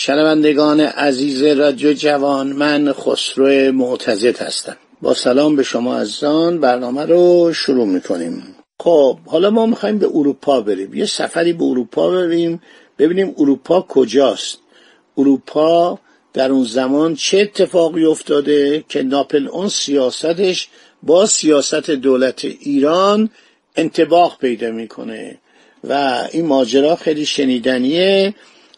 شنوندگان عزیز رادیو جوان من خسرو معتزد هستم. با سلام به شما عزیزان برنامه رو شروع می‌کنیم. خب حالا ما می‌خوایم به اروپا بریم. یه سفری به اروپا بریم ببینیم اروپا کجاست. اروپا در اون زمان چه اتفاقی افتاده که ناپل اون سیاستش با سیاست دولت ایران انتباق پیدا می‌کنه. و این ماجرا خیلی شنیدنیه.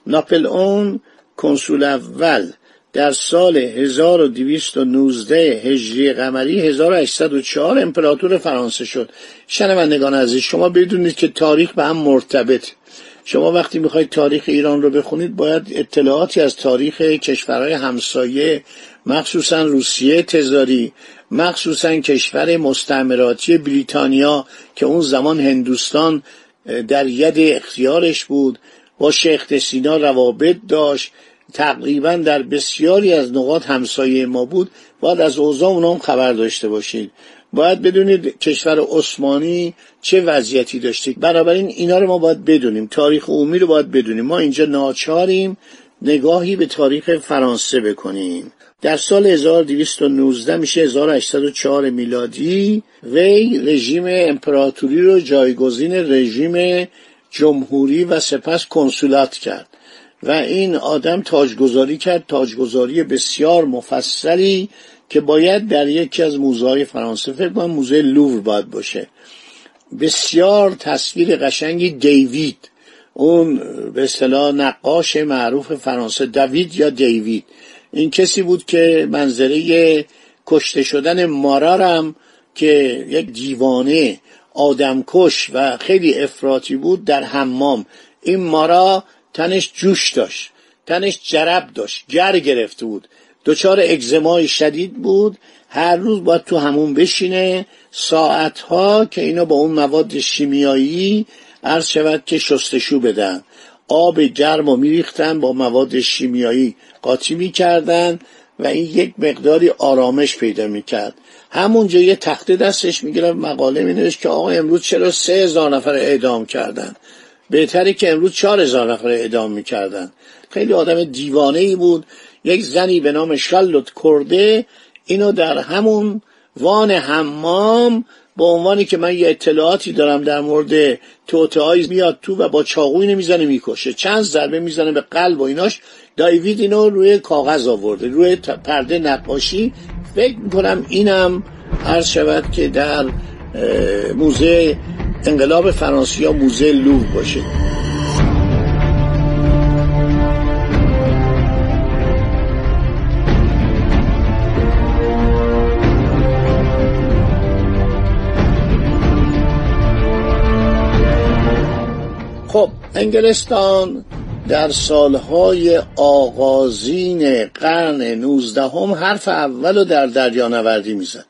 ناپل اون کنسول اول در سال 1219 هجری قمری 1804 امپراتور فرانسه شد. شنوندگان عزیز شما بدونید که تاریخ به هم مرتبط. شما وقتی می‌خواید تاریخ ایران رو بخونید باید اطلاعاتی از تاریخ کشورهای همسایه مخصوصا روسیه تزاری مخصوصا کشور مستعمراتی بریتانیا که اون زمان هندوستان در ید اختیارش بود با شیخ سینا روابط داشت. تقریبا در بسیاری از نقاط همسایه ما بود. باید از اوضاع اونا هم خبر داشته باشید باید بدونید کشور عثمانی چه وضعیتی داشته. بنابراین اینا رو ما باید بدونیم. تاریخ عمومی رو باید بدونیم. ما اینجا ناچاریم نگاهی به تاریخ فرانسه بکنیم. در سال 1219 میشه 1804 میلادی وی رژیم امپراتوری رو جایگزین رژیم جمهوری و سپس کنسولات کرد. و این آدم تاجگذاری کرد تاجگذاری بسیار مفصلی که باید در یکی از موزه فرانسه فکر کنم موزه لوور باید باشه. بسیار تصویر قشنگی دیوید اون به اصطلاح نقاش معروف فرانسه دوید یا دیوید. این کسی بود که منظره کشته شدن مارارم که یک دیوانه آدمکش و خیلی افراطی بود در حمام. این مارا تنش جوش داشت تنش جرب داشت گر گرفته بود. دچار اگزمای شدید بود هر روز باید تو همون بشینه. ساعتها که اینا با اون مواد شیمیایی عرض شود که شستشو بدن. آب گرم و میریختن با مواد شیمیایی قاطی می‌کردن و این یک مقداری آرامش پیدا می‌کرد. همونجا یه تخته دستش می‌گیره مقاله مینوشت که آقا امروز چرا سه هزار نفر اعدام کردن. بهتری که امروز چهار هزار نفر اعدام می‌کردن. خیلی آدم دیوانه ای بود. یک زنی به نام شالوت کرده. اینو در همون وان حمام به عنوانی که من یه اطلاعاتی دارم در مورد توتهایی میاد تو و با چاقوی نمی‌زنه می‌کشه. چند ضربه می‌زنه به قلب و ایناش. دایوید اینو روی کاغذ آورده روی پرده نقاشی. فکر می‌کنم اینم عرض شود که در موزه انقلاب فرانسه یا موزه لوور باشه. خب انگلستان در سالهای آغازین قرن نوزدهم حرف اول رو در دریا نوردی می‌زد.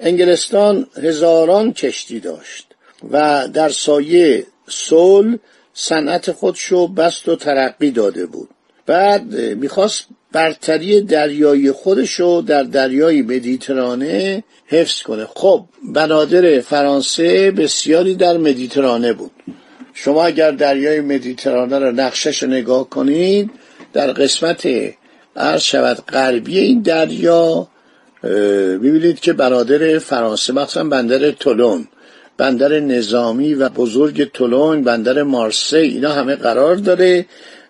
انگلستان هزاران کشتی داشت. و در سایه صلح صنعت خودشو بست و ترقی داده بود. بعد می‌خواست برتری دریایی خودشو در دریای مدیترانه حفظ کنه. خب بنادر فرانسه بسیاری در مدیترانه بود. شما اگر دریای مدیترانه رو نقشش نگاه کنید در قسمت عرض شود غربی این دریا می‌بینید که برادر فرانسه مخصوصا بندر تولون بندر نظامی و بزرگ تولون بندر مارسی اینا همه قرار داره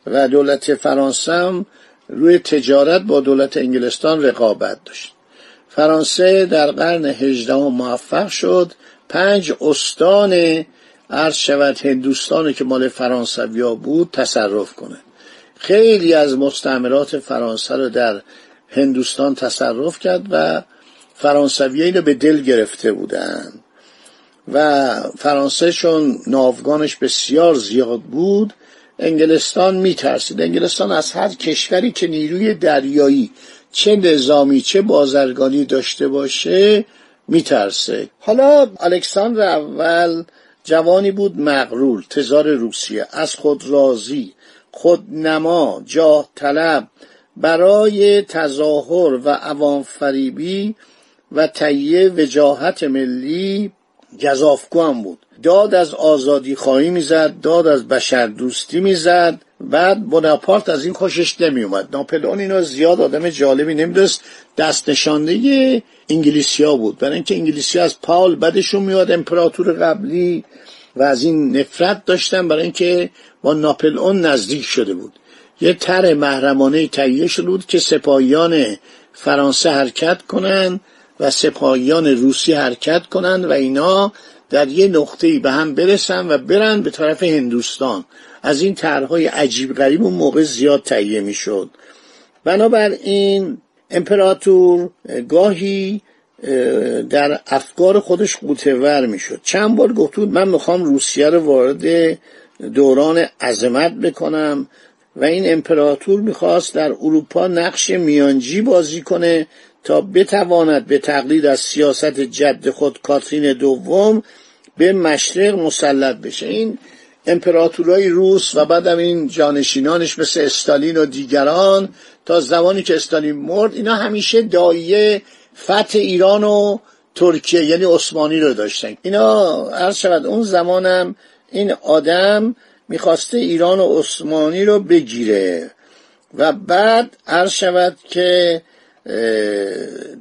و دولت فرانسه هم روی تجارت با دولت انگلستان رقابت داشت. فرانسه در قرن هجدهم موفق شد. پنج استان عرض شود هندوستان که مال فرانسویا بود تصرف کنه. خیلی از مستعمرات فرانسه رو در هندوستان تصرف کرد و فرانسوی اینو به دل گرفته بودن. و فرانسه چون ناوگانش بسیار زیاد بود انگلستان میترسید. انگلستان از هر کشوری که نیروی دریایی چه نظامی چه بازرگانی داشته باشه میترسه. حالا الکساندر اول جوانی بود مغرور تزار روسیه از خود راضی خودنما جاه طلب. برای تظاهر و عوام فریبی و تهیه وجاهت ملی گذافگو هم بود. داد از آزادی خواهی می‌زد داد از بشر دوستی می‌زد بعد بناپارت از این خوشش نمیومد ناپلئون اینو زیاد آدم جالبی نمی‌دونست. دست نشانده انگلیسیا بود. برای اینکه انگلیسیا از پاول بدشون میاد امپراتور قبلی و از این نفرت داشتن برای اینکه با ناپلئون نزدیک شده بود. یه تر محرمانه تهیه شده بود که سپاهیان فرانسه حرکت کنن و سپاهیان روسی حرکت کنن و اینا در یه نقطه‌ای به هم برسن و برن به طرف هندوستان. از این طرحهای عجیب غریب اون موقع زیاد تهیه می‌شد. بنابراین امپراتور گاهی در افکار خودش قوتور می‌شد. چند بار گفت من می‌خوام روسیه رو وارد دوران عظمت بکنم و این امپراتور می‌خواست در اروپا نقش میانجی بازی کنه تا بتواند به تقلید از سیاست جد خود کاترین دوم به مشرق مسلط بشه. این امپراتورای روس و بعدم این جانشینانش مثل استالین و دیگران تا زمانی که استالین مرد اینا همیشه دایه فتح ایران و ترکیه یعنی عثمانی رو داشتن. اینا عرض شود اون زمانم این آدم می‌خواسته ایران و عثمانی رو بگیره. و بعد عرض شود که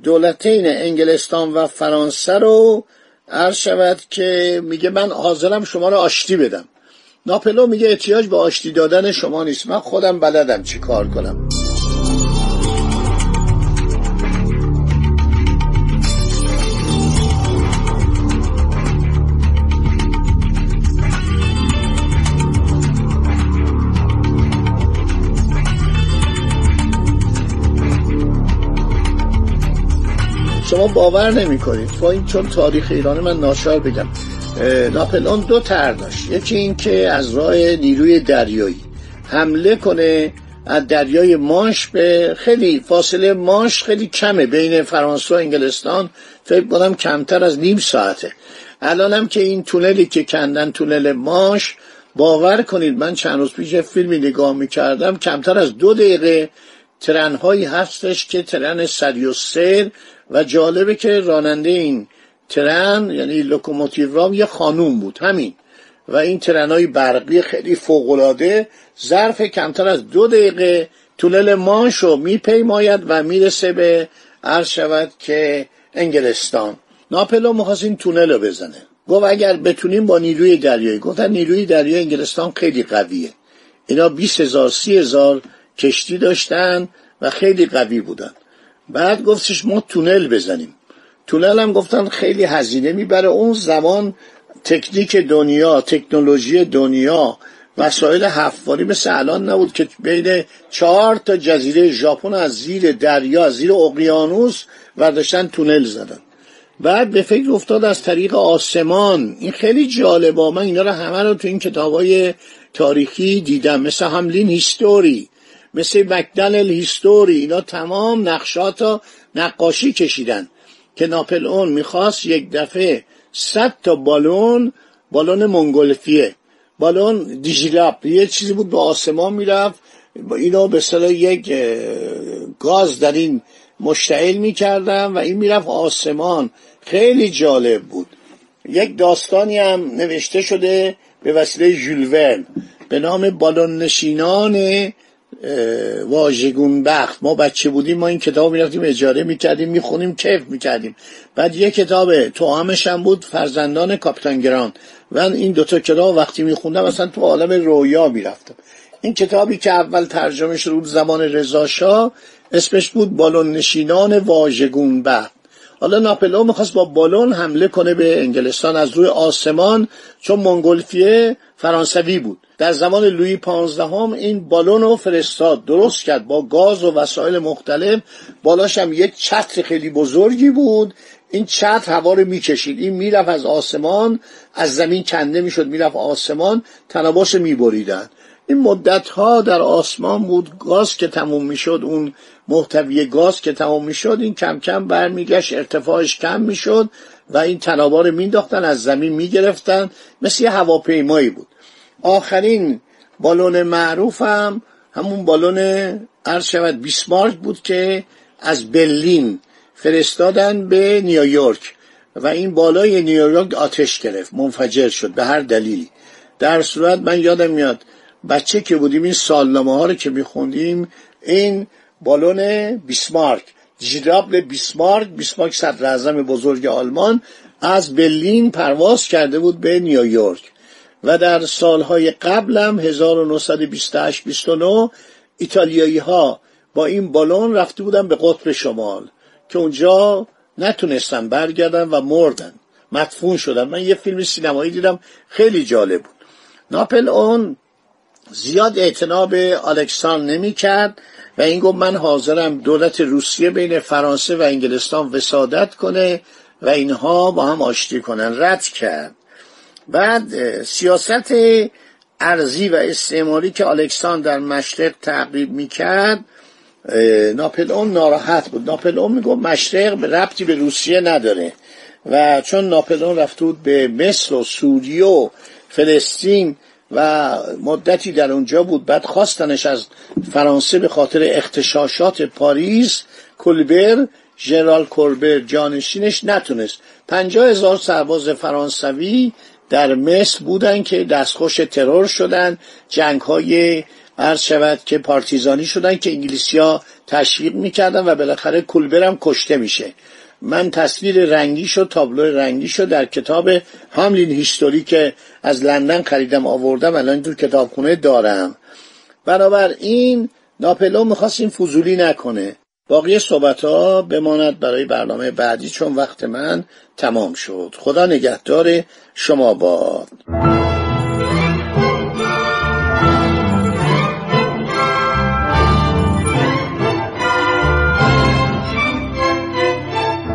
دولتین انگلستان و فرانسه رو عرض شود که میگه من حاضرم شما رو آشتی بدم. ناپلو میگه احتیاج به آشتی دادن شما نیست. من خودم بلدم چی کار کنم. شما باور نمی کنید این چون تاریخ ایران من ناشار بگم. ناپلون دو تر داشت. یکی این که از راه نیروی دریایی حمله کنه از دریای ماش به خیلی فاصله ماش خیلی کمه بین فرانسه و انگلستان. فکر کنم کمتر از نیم ساعته. الانم که این تونلی که کندن تونل ماش باور کنید من چند روز پیش فیلمی نگاه می‌کردم. کمتر از دو دقیقه ترنهایی هستش که ترن سری و سیر و جالبه که راننده این ترن یعنی لوکوموتیوران یه خانوم بود همین. و این ترن های برقی خیلی فوق‌العاده ظرف کمتر از دو دقیقه تونل مانشو میپیماید و می‌رسه به عرض شود که انگلستان. ناپلئون می‌خواست این تونل رو بزنه. گفت اگر بتونیم با نیروی دریایی گفتن نیروی دریایی انگلستان خیلی قویه. اینا 20 هزار سی هزار کشتی داشتن و خیلی قوی بودن. بعد گفتش ما تونل بزنیم. تونل هم گفتن خیلی هزینه می‌بره. اون زمان تکنیک دنیا تکنولوژی دنیا وسایل حفاری مثل الان نبود که بین چهار تا جزیره ژاپن از زیر دریا از زیر اقیانوس ورداشتن تونل زدن. بعد به فکر افتاد از طریق آسمان. این خیلی جالبه. من اینا رو همه رو تو این کتابای تاریخی دیدم. مثل هملین هیستوری. مثل مکدنل هیستوری اینا تمام نقشات نقاشی کشیدن که ناپل اون می‌خواست یک دفعه صد تا بالون بالون منگولفیه بالون دیجیلاپ یه چیزی بود به آسمان می‌رفت. اینا به صلاح یک گاز در این مشتعل می‌کردن و این می‌رفت آسمان. خیلی جالب بود. یک داستانی هم نوشته شده به وسیله ژول به نام بالون نشینان واژگون بخت. ما بچه بودیم ما این کتاب می‌رفتیم اجاره می‌کردیم می‌خونیم کیف می‌کردیم. بعد یه کتاب توامش هم بود فرزندان کاپیتان گران و این دوتا کتاب وقتی میخوندم اصلا تو عالم رویا می‌رفتم. این کتابی که اول ترجمه شد زمان رضاشاه اسمش بود بالون نشینان واژگون بخت. حالا ناپلئون می‌خواست با بالون حمله کنه به انگلستان از روی آسمان چون منگولفیه فرانسوی بود. در زمان لویی پانزدهم این بالون رو فرستاد. درست کرد. با گاز و وسایل مختلف بالاش هم یک چتر خیلی بزرگی بود. این چتر هوا رو می‌کشید. این می‌رفت از آسمان از زمین کنده می‌شد. می‌رفت آسمان تناباس میبریدن. این مدت ها در آسمان بود. گاز که تموم می‌شد اون محتوی گاز که تموم می‌شد این کم کم برمیگشت ارتفاعش کم می‌شد و این تنابا رو مینداختن از زمین می‌گرفتن مثل یه هواپیمایی بود. آخرین بالون معروفم همون بالون عرض شود بیسمارک بود که از برلین فرستادن به نیویورک و این بالای نیویورک آتش گرفت منفجر شد به هر دلیلی. در صورت من یادم میاد بچه که بودیم این سالنامه ها رو که میخوندیم این بالون بیسمارک جیرابل بیسمارک بیسمارک صدر بزرگ آلمان از برلین پرواز کرده بود به نیویورک و در سالهای قبلم 1928 29 ایتالیایی ها با این بالون رفته بودن به قطب شمال که اونجا نتونستن برگردن و مردن مدفون شدن. من یه فیلم سینمایی دیدم خیلی جالب بود. ناپل اون زیاد اعتنا به الکسان نمی کرد و این گفت من حاضرم دولت روسیه بین فرانسه و انگلستان وسادت کنه و اینها با هم آشتی کنن. رد کرد. بعد سیاست ارزی و استعماری که الکساندر مشرق تعقیب می‌کرد ناپلئون ناراحت بود. ناپلئون می‌گفت مشرق به ربطی به روسیه نداره و چون ناپلئون رفته بود به مصر و سوریه و فلسطین و مدتی در اونجا بود. بعد خواستنش از فرانسه به خاطر اختشاشات پاریس کلبر ژنرال کلبر جانشینش نتونست. پنجاه هزار سرباز فرانسوی در مصر بودن که دستخوش ترور شدن. جنگ های عرض شود که پارتیزانی شدن که انگلیسی ها تشویق می‌کردن و بالاخره کلبرم کشته میشه. من تصویر رنگی شد تابلو رنگی شد در کتاب هملین هیستوری که از لندن خریدم آوردم الان تو کتابخونه دارم. بنابر این ناپلو می‌خواست این فضولی نکنه. باقی صحبت ها بماند برای برنامه بعدی چون وقت من تمام شد. خدا نگهدار شما باد.